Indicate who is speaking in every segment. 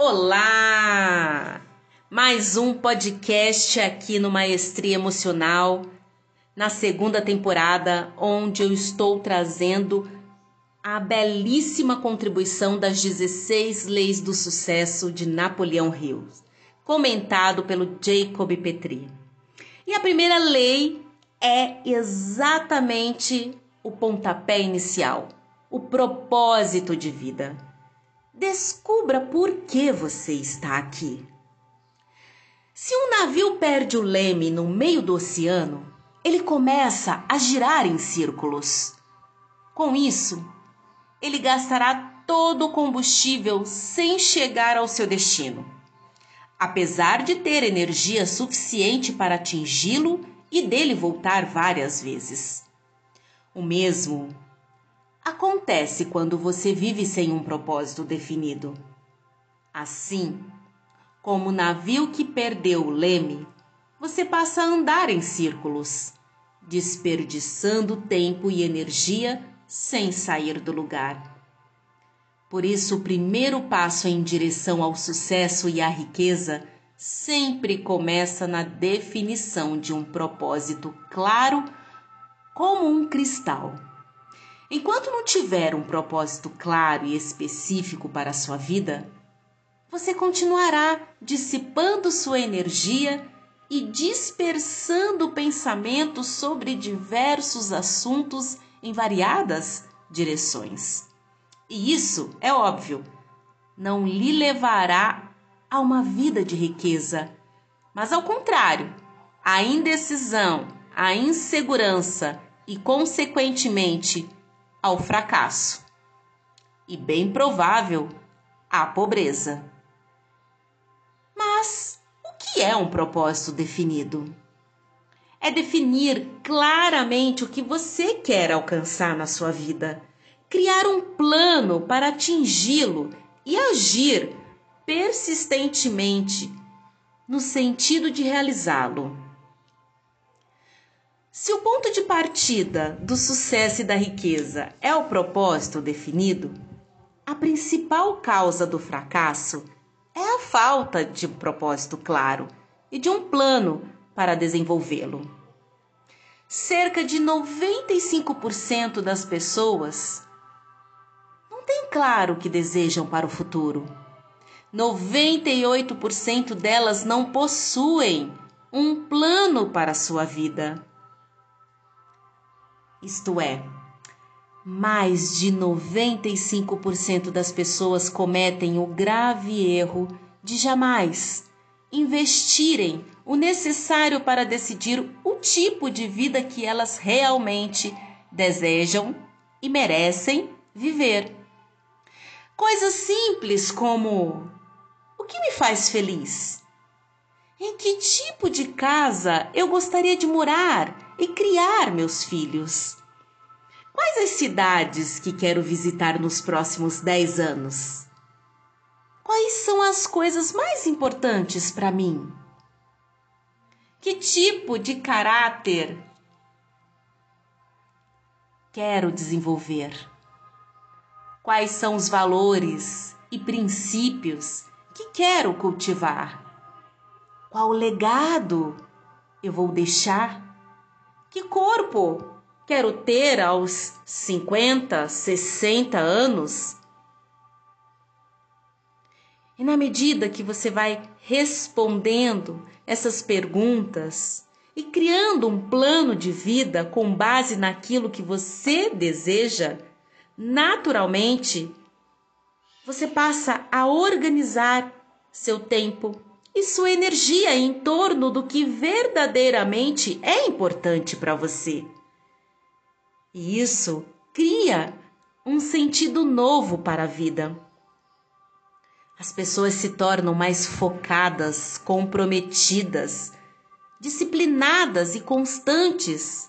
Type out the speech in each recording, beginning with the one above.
Speaker 1: Olá! Mais um podcast aqui no Maestria Emocional, na segunda temporada, onde eu estou trazendo a belíssima contribuição das 16 Leis do Sucesso de Napoleão Hill, comentado pelo Jacob Petri. E a primeira lei é exatamente o pontapé inicial, o propósito de vida. Descubra por que você está aqui. Se um navio perde o leme no meio do oceano, ele começa a girar em círculos. Com isso, ele gastará todo o combustível sem chegar ao seu destino, apesar de ter energia suficiente para atingi-lo e dele voltar várias vezes. O mesmo acontece quando você vive sem um propósito definido. Assim, como o navio que perdeu o leme, você passa a andar em círculos, desperdiçando tempo e energia sem sair do lugar. Por isso, o primeiro passo em direção ao sucesso e à riqueza sempre começa na definição de um propósito claro como um cristal. Enquanto não tiver um propósito claro e específico para a sua vida, você continuará dissipando sua energia e dispersando pensamentos sobre diversos assuntos em variadas direções. E isso, é óbvio, não lhe levará a uma vida de riqueza, mas ao contrário, a indecisão, a insegurança e, consequentemente, ao fracasso. E bem provável, à pobreza. Mas o que é um propósito definido? É definir claramente o que você quer alcançar na sua vida, criar um plano para atingi-lo e agir persistentemente no sentido de realizá-lo. Se o ponto de partida do sucesso e da riqueza é o propósito definido, a principal causa do fracasso é a falta de propósito claro e de um plano para desenvolvê-lo. Cerca de 95% das pessoas não têm claro o que desejam para o futuro. 98% delas não possuem um plano para a sua vida. Isto é, mais de 95% das pessoas cometem o grave erro de jamais investirem o necessário para decidir o tipo de vida que elas realmente desejam e merecem viver. Coisas simples como: o que me faz feliz? Em que tipo de casa eu gostaria de morar e criar meus filhos? Quais as cidades que quero visitar nos próximos 10 anos? Quais são as coisas mais importantes para mim? Que tipo de caráter quero desenvolver? Quais são os valores e princípios que quero cultivar? Qual legado eu vou deixar? Que corpo quero ter aos 50, 60 anos? E na medida que você vai respondendo essas perguntas e criando um plano de vida com base naquilo que você deseja, naturalmente você passa a organizar seu tempo e sua energia em torno do que verdadeiramente é importante para você. E isso cria um sentido novo para a vida. As pessoas se tornam mais focadas, comprometidas, disciplinadas e constantes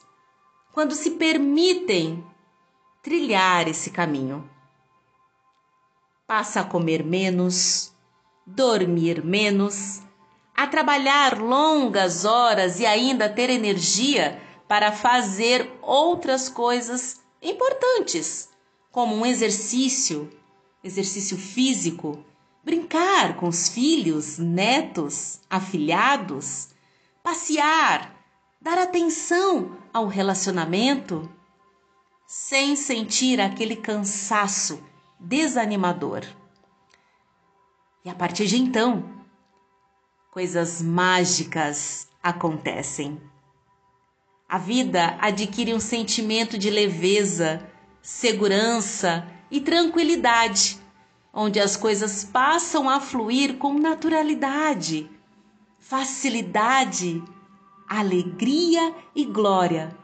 Speaker 1: quando se permitem trilhar esse caminho. Passa a comer menos, dormir menos, a trabalhar longas horas e ainda ter energia para fazer outras coisas importantes, como um exercício, exercício físico, brincar com os filhos, netos, afilhados, passear, dar atenção ao relacionamento, sem sentir aquele cansaço desanimador. E a partir de então, coisas mágicas acontecem. A vida adquire um sentimento de leveza, segurança e tranquilidade, onde as coisas passam a fluir com naturalidade, facilidade, alegria e glória.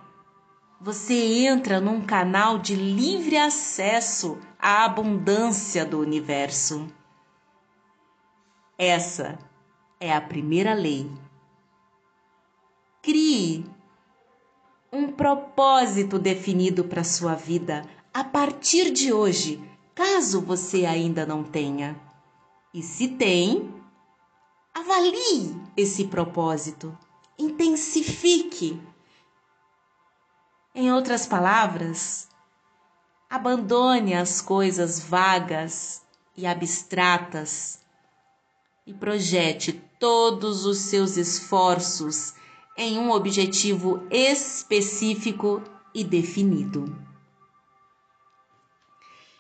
Speaker 1: Você entra num canal de livre acesso à abundância do universo. Essa é a primeira lei. Crie um propósito definido para sua vida a partir de hoje, caso você ainda não tenha. E se tem, avalie esse propósito, intensifique. Em outras palavras, abandone as coisas vagas e abstratas e projete todos os seus esforços em um objetivo específico e definido.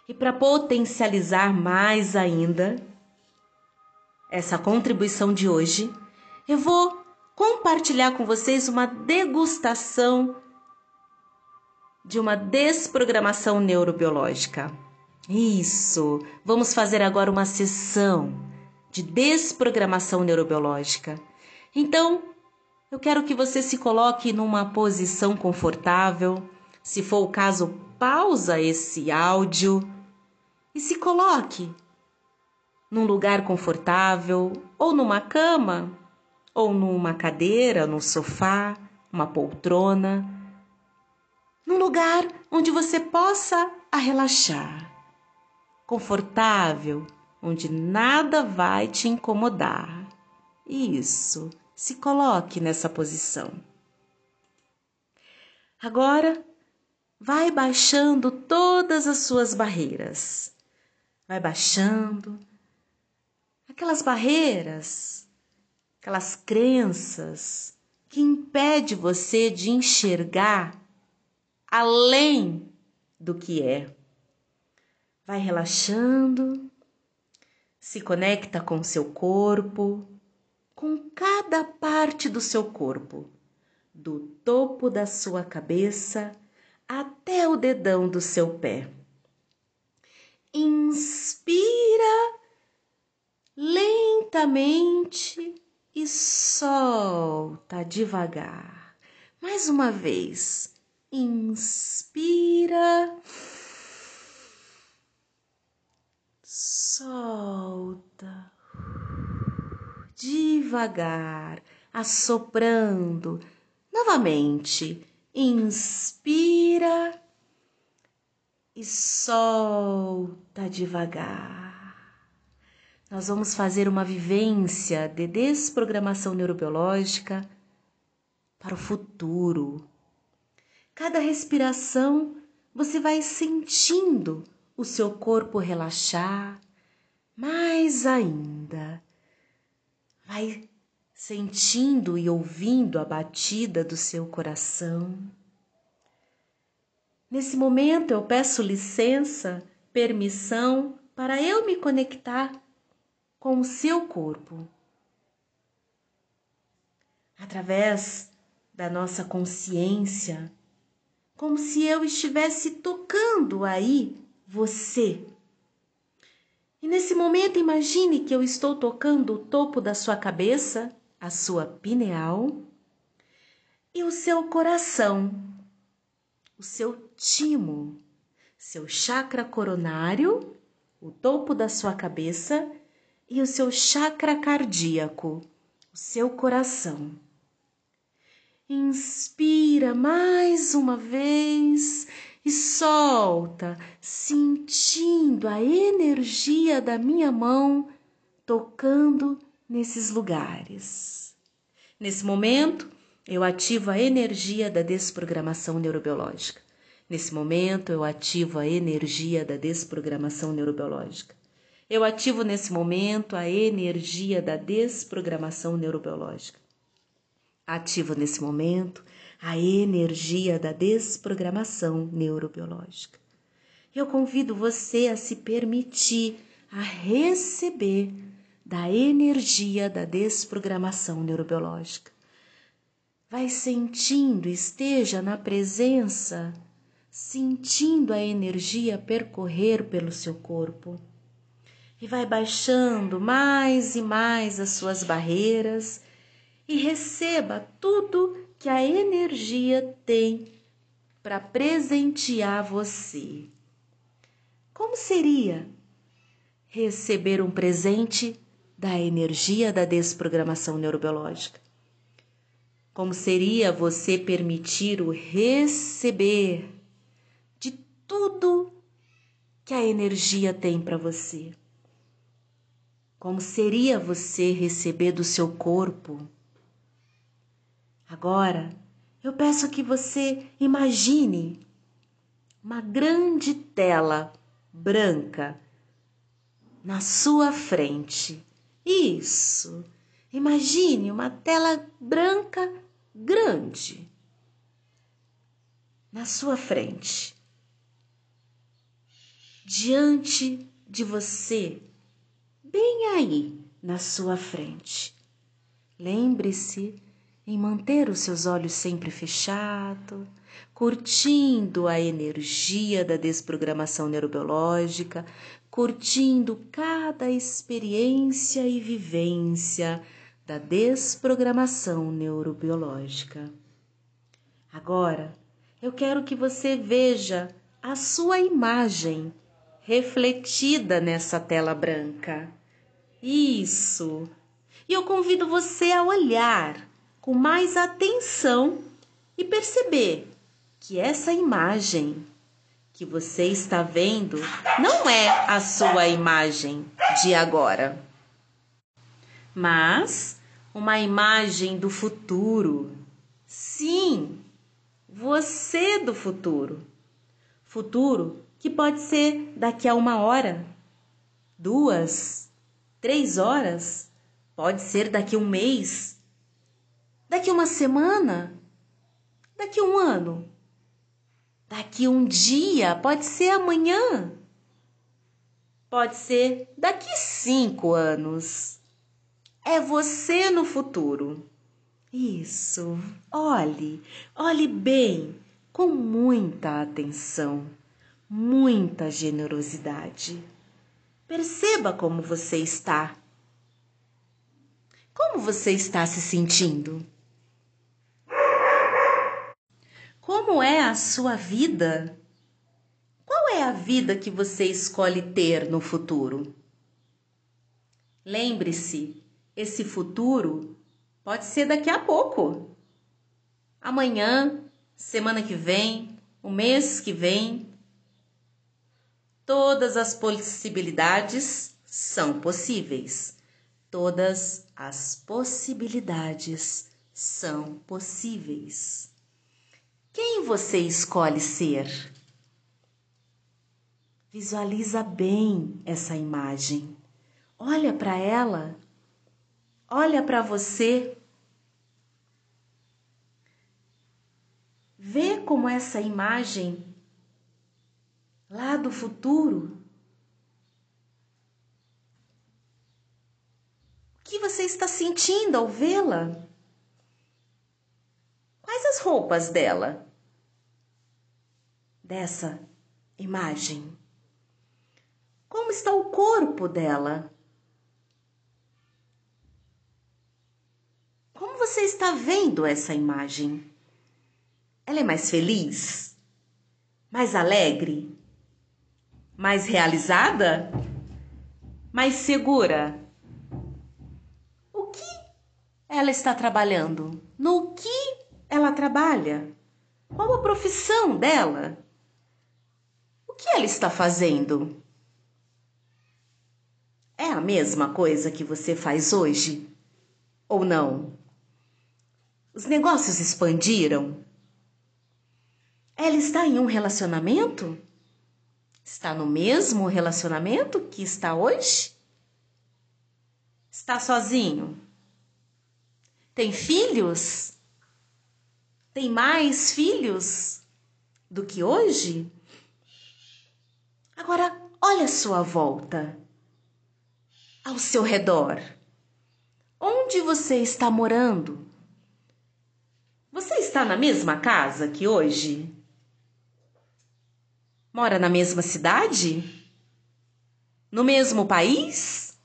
Speaker 1: E para potencializar mais ainda essa contribuição de hoje, eu vou compartilhar com vocês uma degustação de uma desprogramação neurobiológica. Isso! Vamos fazer agora uma sessão de desprogramação neurobiológica. Então, eu quero que você se coloque numa posição confortável. Se for o caso, pausa esse áudio e se coloque num lugar confortável, ou numa cama, ou numa cadeira, num sofá, uma poltrona, num lugar onde você possa relaxar, confortável, onde nada vai te incomodar. Isso, se coloque nessa posição. Agora, vai baixando todas as suas barreiras. Vai baixando aquelas barreiras, aquelas crenças que impede você de enxergar além do que é. Vai relaxando se conecta com seu corpo, com cada parte do seu corpo, do topo da sua cabeça até o dedão do seu pé. Inspira lentamente e solta devagar. Mais uma vez. Inspira solta devagar, assoprando. Novamente, inspira e solta devagar. Nós vamos fazer uma vivência de desprogramação neurobiológica para o futuro. Cada respiração você vai sentindo o seu corpo relaxar, mais ainda. Vai sentindo e ouvindo a batida do seu coração. Nesse momento eu peço licença, permissão para eu me conectar com o seu corpo. Através da nossa consciência, como se eu estivesse tocando aí você e nesse momento, imagine que eu estou tocando o topo da sua cabeça, a sua pineal, e o seu coração, o seu timo, seu chakra coronário, o topo da sua cabeça e o seu chakra cardíaco, o seu coração. Inspira mais uma vez e solta, sentindo a energia da minha mão tocando nesses lugares. Nesse momento, eu ativo a energia da desprogramação neurobiológica. Nesse momento, eu ativo a energia da desprogramação neurobiológica. Eu ativo nesse momento a energia da desprogramação neurobiológica. Ativo nesse momento a energia da desprogramação neurobiológica. Eu convido você a se permitir a receber da energia da desprogramação neurobiológica. Vai sentindo, esteja na presença, sentindo a energia percorrer pelo seu corpo. E vai baixando mais e mais as suas barreiras e receba tudo que a energia tem para presentear você. Como seria receber um presente da energia da desprogramação neurobiológica? Como seria você permitir o receber de tudo que a energia tem para você? Como seria você receber do seu corpo? Agora, eu peço que você imagine uma grande tela branca na sua frente. Isso. Imagine uma tela branca grande na sua frente. Diante de você, bem aí na sua frente. Lembre-se em manter os seus olhos sempre fechados, curtindo a energia da desprogramação neurobiológica, curtindo cada experiência e vivência da desprogramação neurobiológica. Agora, eu quero que você veja a sua imagem refletida nessa tela branca. Isso! E eu convido você a olhar com mais atenção e perceber que essa imagem que você está vendo não é a sua imagem de agora, mas uma imagem do futuro. Sim, você do futuro. Futuro que pode ser daqui a uma hora, duas, três horas, pode ser daqui a um mês Daqui uma semana? Daqui um ano? Daqui um dia? Pode ser amanhã? Pode ser daqui cinco anos. É você no futuro. Isso. Olhe, olhe bem, com muita atenção, muita generosidade. Perceba como você está. Como você está se sentindo? Como é a sua vida? Qual é a vida que você escolhe ter no futuro? Lembre-se, esse futuro pode ser daqui a pouco. Amanhã, semana que vem, o mês que vem. Todas as possibilidades são possíveis. Todas as possibilidades são possíveis. Quem você escolhe ser? Visualiza bem essa imagem. Olha para ela. Olha para você. Vê como essa imagem lá do futuro. O que você está sentindo ao vê-la? Quais as roupas dela? Dessa imagem. Como está o corpo dela? Como você está vendo essa imagem? Ela é mais feliz? Mais alegre? Mais realizada? Mais segura? O que ela está trabalhando? No que ela trabalha? Qual a profissão dela? O que ela está fazendo? É a mesma coisa que você faz hoje? Ou não? Os negócios expandiram? Ela está em um relacionamento? Está no mesmo relacionamento que está hoje? Está sozinho? Tem filhos? Tem mais filhos do que hoje? Agora, olha a sua volta, ao seu redor. Onde você está morando? Você está na mesma casa que hoje? Mora na mesma cidade? No mesmo país?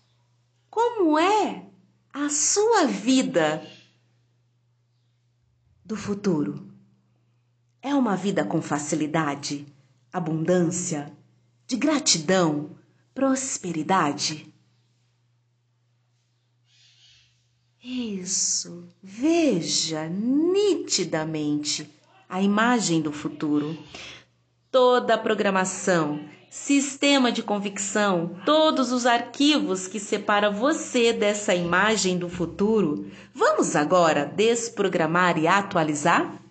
Speaker 1: Como é a sua vida do futuro? É uma vida com facilidade, abundância, de gratidão, prosperidade? Isso, veja nitidamente a imagem do futuro. Toda a programação, sistema de convicção, todos os arquivos que separa você dessa imagem do futuro. Vamos agora desprogramar e atualizar?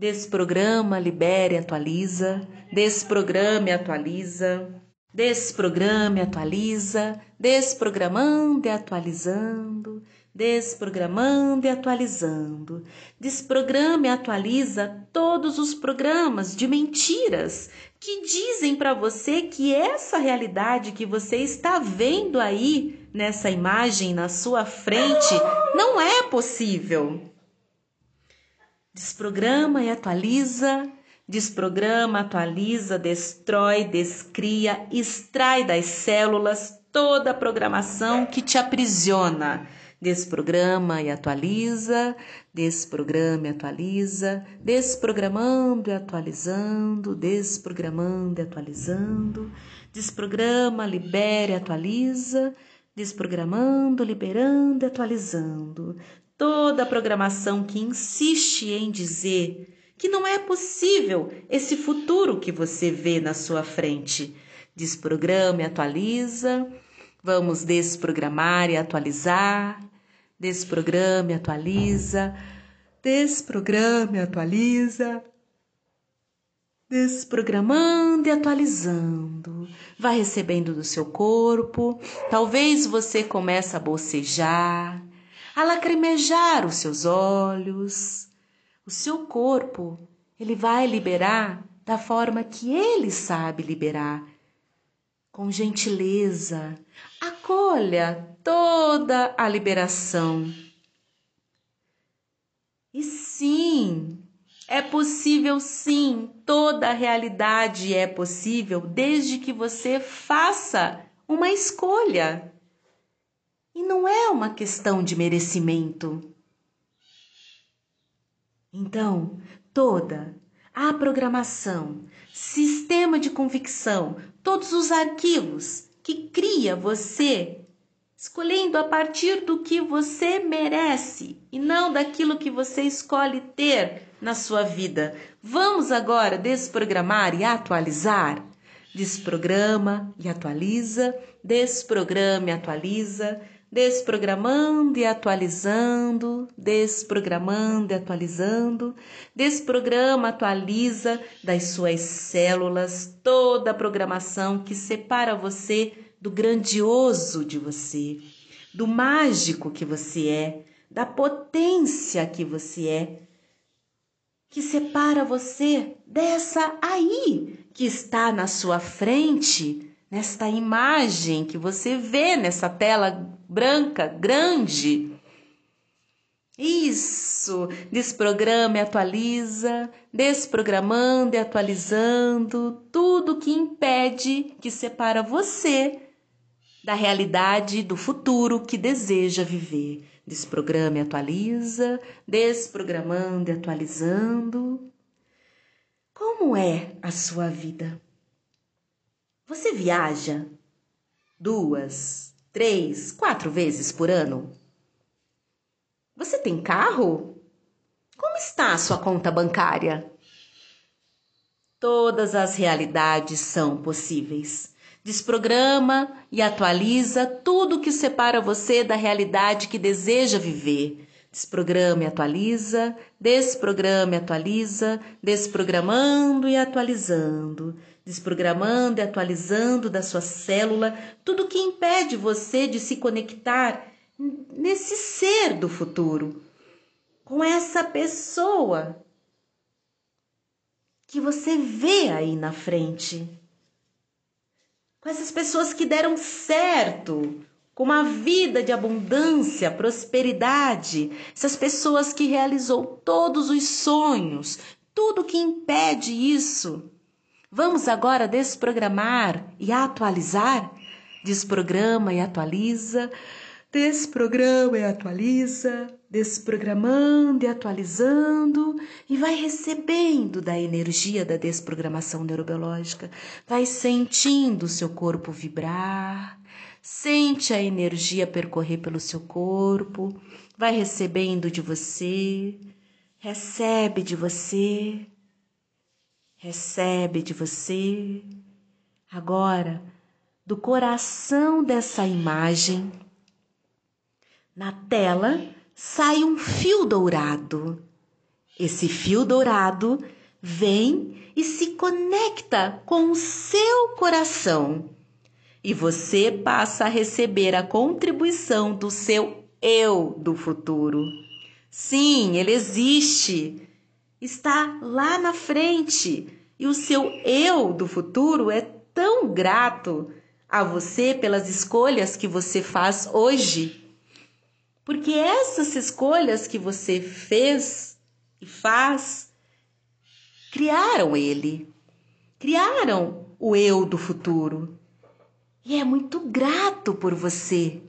Speaker 1: Desprograma, libere, atualiza. Desprograma e atualiza. Desprograma e atualiza. Desprogramando e atualizando desprogramando e atualizando. Desprograma e atualiza todos os programas de mentiras que dizem para você que essa realidade que você está vendo aí nessa imagem na sua frente não é possível. Desprograma e atualiza. Desprograma, atualiza, destrói, descria, extrai das células toda a programação que te aprisiona. Desprograma e atualiza, desprograma e atualiza, desprogramando e atualizando, desprogramando e atualizando, desprograma, libera e atualiza, desprogramando, liberando e atualizando. Toda a programação que insiste em dizer que não é possível esse futuro que você vê na sua frente. Desprograma e atualiza. Vamos desprogramar e atualizar, desprograma e atualiza, desprograma e atualiza, desprogramando e atualizando. Vai recebendo do seu corpo, talvez você comece a bocejar, a lacrimejar os seus olhos. O seu corpo, ele vai liberar da forma que ele sabe liberar com gentileza, acolha toda a liberação. E sim, é possível sim, toda a realidade é possível desde que você faça uma escolha. E não é uma questão de merecimento. Então, toda a programação, sistema de convicção, todos os arquivos que cria você, escolhendo a partir do que você merece e não daquilo que você escolhe ter na sua vida. Vamos agora desprogramar e atualizar? Desprograma e atualiza, desprograma e atualiza, desprogramando e atualizando, desprogramando e atualizando, desprograma, atualiza das suas células toda a programação que separa você do grandioso de você, do mágico que você é, da potência que você é, que separa você dessa aí que está na sua frente nesta imagem que você vê nessa tela branca grande. Isso, desprograma e atualiza, desprogramando e atualizando tudo que impede, que separa você da realidade do futuro que deseja viver. Desprograma e atualiza, desprogramando e atualizando. Como é a sua vida? Você viaja duas, três, quatro vezes por ano? Você tem carro? Como está a sua conta bancária? Todas as realidades são possíveis. Desprograma e atualiza tudo que separa você da realidade que deseja viver. Desprograma e atualiza, desprograma e atualiza, desprogramando e atualizando desprogramando e atualizando da sua célula tudo que impede você de se conectar nesse ser do futuro, com essa pessoa que você vê aí na frente, com essas pessoas que deram certo, com uma vida de abundância, prosperidade, essas pessoas que realizou todos os sonhos, tudo que impede isso. Vamos agora desprogramar e atualizar? Desprograma e atualiza, desprograma e atualiza, desprogramando e atualizando. E vai recebendo da energia da desprogramação neurobiológica, vai sentindo o seu corpo vibrar, Sente a energia percorrer pelo seu corpo, vai recebendo de você, recebe de você, recebe de você. Agora, do coração dessa imagem, na tela sai um fio dourado. Esse fio dourado vem e se conecta com o seu coração e você passa a receber a contribuição do seu eu do futuro. Sim, ele existe. Está lá na frente. E o seu eu do futuro é tão grato a você pelas escolhas que você faz hoje. Porque essas escolhas que você fez e faz criaram ele. Criaram o eu do futuro e é muito grato por você.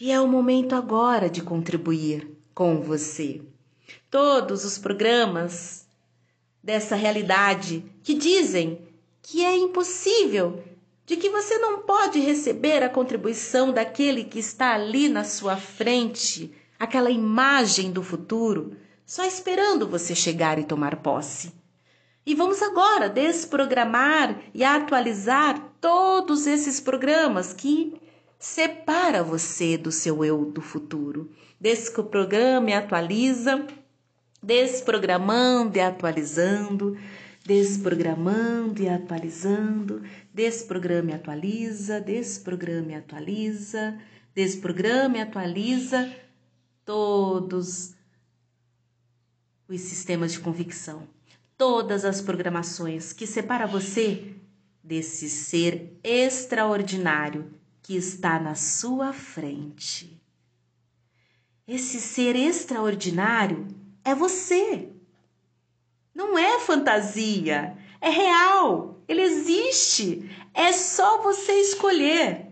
Speaker 1: E é o momento agora de contribuir com você. Todos os programas dessa realidade que dizem que é impossível, de que você não pode receber a contribuição daquele que está ali na sua frente, aquela imagem do futuro, só esperando você chegar e tomar posse. E vamos agora desprogramar e atualizar todos esses programas que separa você do seu eu do futuro. Desprograma e atualiza, desprogramando e atualizando, desprogramando e atualizando, desprograma e atualiza, desprograma e atualiza, desprograma e atualiza todos os sistemas de convicção todas as programações que separa você desse ser extraordinário que está na sua frente. Esse ser extraordinário é você. Não é fantasia, é real, ele existe. É só você escolher.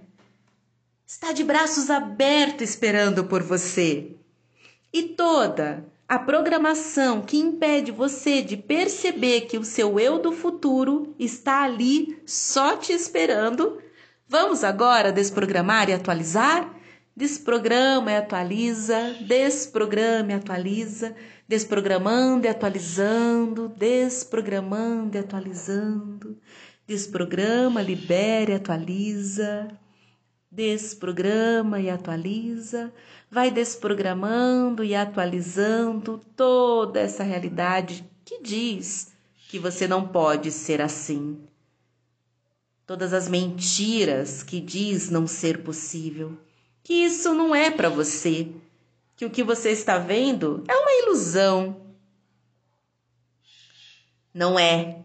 Speaker 1: Está de braços abertos esperando por você. E toda a programação que impede você de perceber que o seu eu do futuro está ali só te esperando. Vamos agora desprogramar e atualizar? Desprograma e atualiza, desprograma e atualiza, desprogramando e atualizando, desprogramando e atualizando, desprograma, libera e atualiza, desprograma e atualiza vai desprogramando e atualizando toda essa realidade que diz que você não pode ser assim. Todas as mentiras que diz não ser possível, que isso não é para você, que o que você está vendo é uma ilusão. Não é.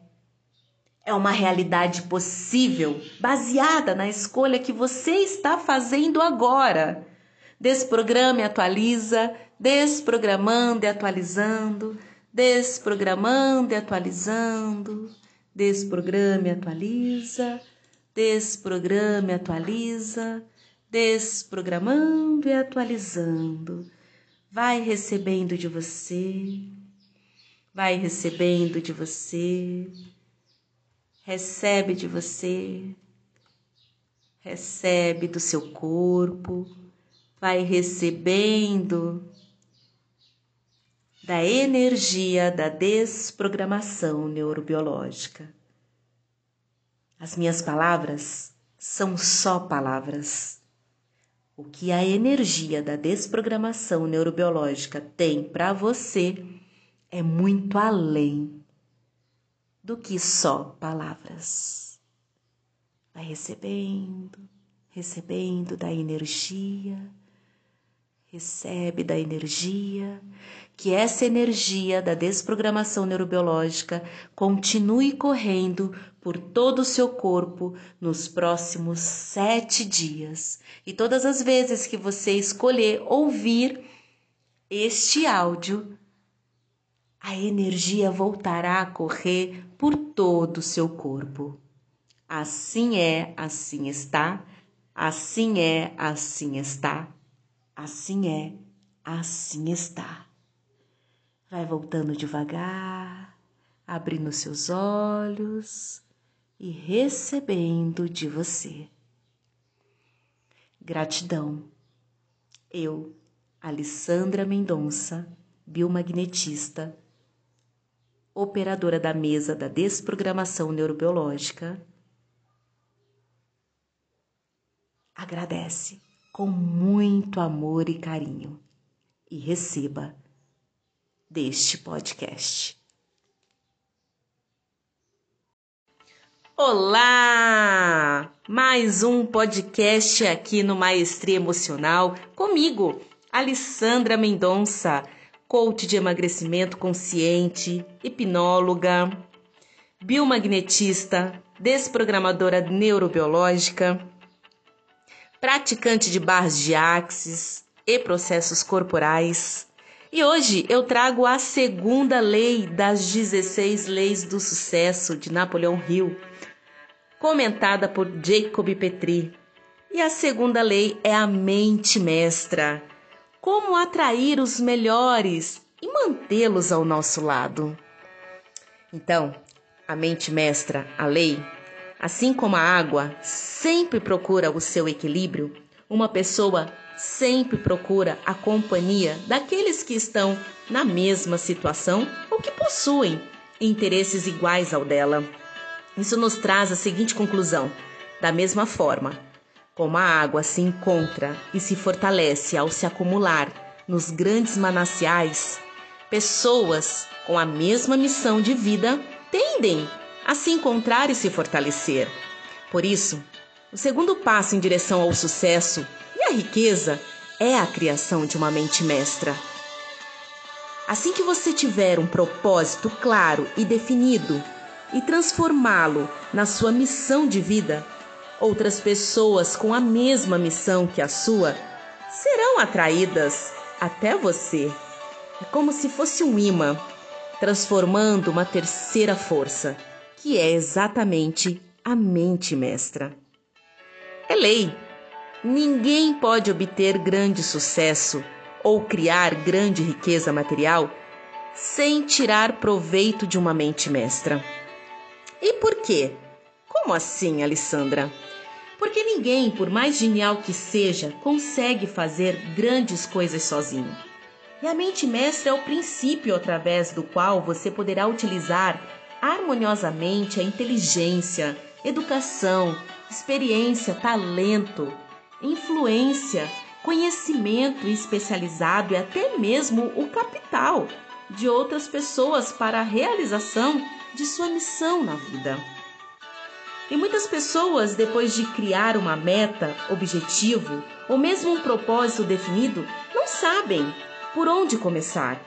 Speaker 1: É uma realidade possível, baseada na escolha que você está fazendo agora. Desprograma e atualiza, desprogramando e atualizando, desprogramando e atualizando, desprograma e atualiza, desprograma e atualiza, desprogramando e atualizando. Vai recebendo de você, vai recebendo de você, recebe de você, recebe do seu corpo. Vai recebendo da energia da desprogramação neurobiológica. As minhas palavras são só palavras. O que a energia da desprogramação neurobiológica tem para você é muito além do que só palavras. Vai recebendo, recebendo da energia, recebe da energia, que essa energia da desprogramação neurobiológica continue correndo por todo o seu corpo nos próximos sete dias. E todas as vezes que você escolher ouvir este áudio, a energia voltará a correr por todo o seu corpo. Assim é, assim está, assim é, assim está, assim é, assim está. Vai voltando devagar, abrindo seus olhos e recebendo de você. Gratidão. Eu, Alessandra Mendonça, biomagnetista, operadora da mesa da desprogramação neurobiológica, agradece com muito amor e carinho e receba deste podcast. Olá! Mais um podcast aqui no Maestria Emocional comigo, Alessandra Mendonça coach de emagrecimento consciente, hipnóloga, biomagnetista, desprogramadora neurobiológica, praticante de barras de axis e processos corporais. E hoje eu trago a segunda lei das 16 leis do sucesso de Napoleão Hill, comentada por Jacob Petri. E a segunda lei é a mente mestra como atrair os melhores e mantê-los ao nosso lado. Então, a mente mestra, a lei, assim como a água sempre procura o seu equilíbrio, uma pessoa sempre procura a companhia daqueles que estão na mesma situação ou que possuem interesses iguais ao dela. Isso nos traz a seguinte conclusão: da mesma forma, como a água se encontra e se fortalece ao se acumular nos grandes mananciais, pessoas com a mesma missão de vida tendem a se encontrar e se fortalecer. Por isso, o segundo passo em direção ao sucesso e à riqueza é a criação de uma mente mestra. Assim que você tiver um propósito claro e definido e transformá-lo na sua missão de vida, outras pessoas com a mesma missão que a sua serão atraídas até você. É como se fosse um imã, transformando uma terceira força, que é exatamente a mente mestra. É lei. Ninguém pode obter grande sucesso ou criar grande riqueza material sem tirar proveito de uma mente mestra. E por quê? Como assim, Alessandra? Porque ninguém, por mais genial que seja, consegue fazer grandes coisas sozinho. E a mente mestra é o princípio através do qual você poderá utilizar harmoniosamente a inteligência, educação, experiência, talento, influência, conhecimento especializado e até mesmo o capital de outras pessoas para a realização de sua missão na vida. E muitas pessoas, depois de criar uma meta, objetivo ou mesmo um propósito definido, não sabem por onde começar.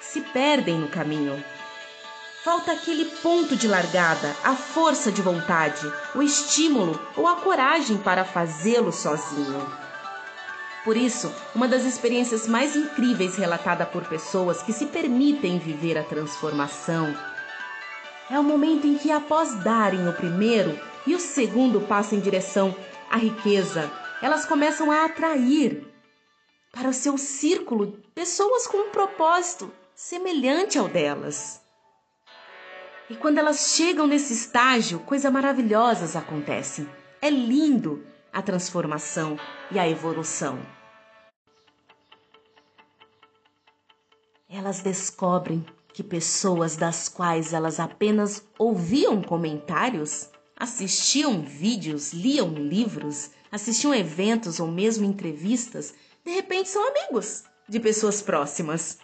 Speaker 1: Se perdem no caminho. Falta aquele ponto de largada, a força de vontade, o estímulo ou a coragem para fazê-lo sozinho. Por isso, uma das experiências mais incríveis relatada por pessoas que se permitem viver a transformação é o momento em que, após darem o primeiro e o segundo passo em direção à riqueza, elas começam a atrair para o seu círculo pessoas com um propósito semelhante ao delas. E quando elas chegam nesse estágio, coisas maravilhosas acontecem. É lindo a transformação e a evolução. Elas descobrem que pessoas das quais elas apenas ouviam comentários, assistiam vídeos, liam livros, assistiam eventos ou mesmo entrevistas, de repente são amigos de pessoas próximas.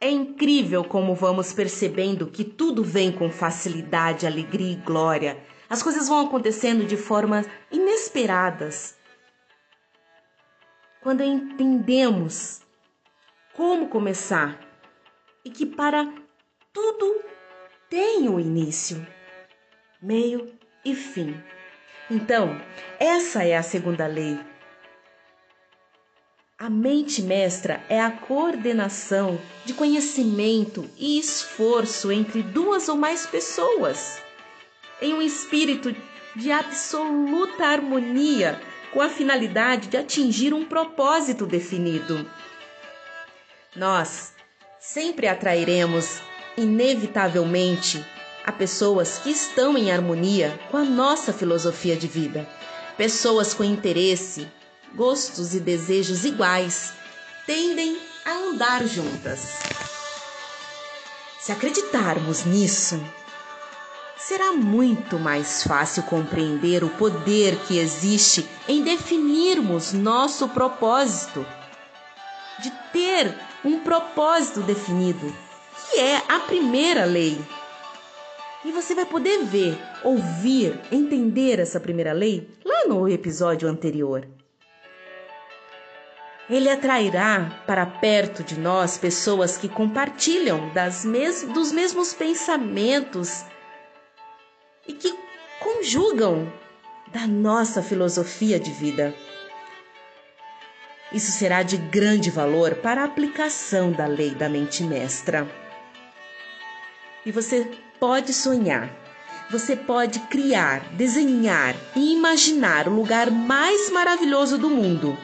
Speaker 1: É incrível como vamos percebendo que tudo vem com facilidade, alegria e glória. As coisas vão acontecendo de formas inesperadas. Quando entendemos como começar e que para tudo tem um início, meio e fim. Então, essa é a segunda lei a mente mestra é a coordenação de conhecimento e esforço entre duas ou mais pessoas, em um espírito de absoluta harmonia, com a finalidade de atingir um propósito definido. Nós sempre atrairemos, inevitavelmente, a pessoas que estão em harmonia com a nossa filosofia de vida, pessoas com interesse, gostos e desejos iguais tendem a andar juntas. Se acreditarmos nisso, será muito mais fácil compreender o poder que existe em definirmos nosso propósito, de ter um propósito definido, que é a primeira lei. E você vai poder ver, ouvir, entender essa primeira lei lá no episódio anterior. Ele atrairá para perto de nós pessoas que compartilham das mes dos mesmos pensamentos e que conjugam da nossa filosofia de vida. Isso será de grande valor para a aplicação da lei da mente mestra. E você pode sonhar, você pode criar, desenhar e imaginar o lugar mais maravilhoso do mundo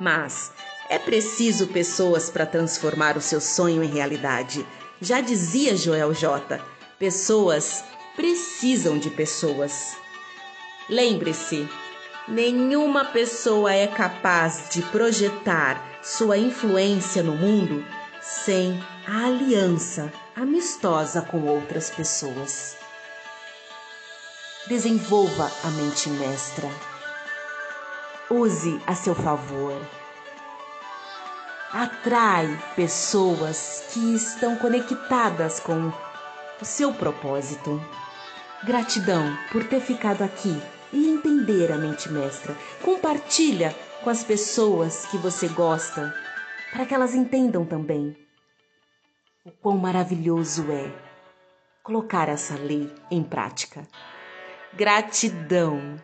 Speaker 1: mas é preciso pessoas para transformar o seu sonho em realidade. Já dizia Joel J. Pessoas precisam de pessoas. Lembre-se, nenhuma pessoa é capaz de projetar sua influência no mundo sem a aliança amistosa com outras pessoas. Desenvolva a mente mestra use a seu favor. Atrai pessoas que estão conectadas com o seu propósito. Gratidão por ter ficado aqui e entender a mente mestra. Compartilha com as pessoas que você gosta para que elas entendam também o quão maravilhoso é colocar essa lei em prática. Gratidão.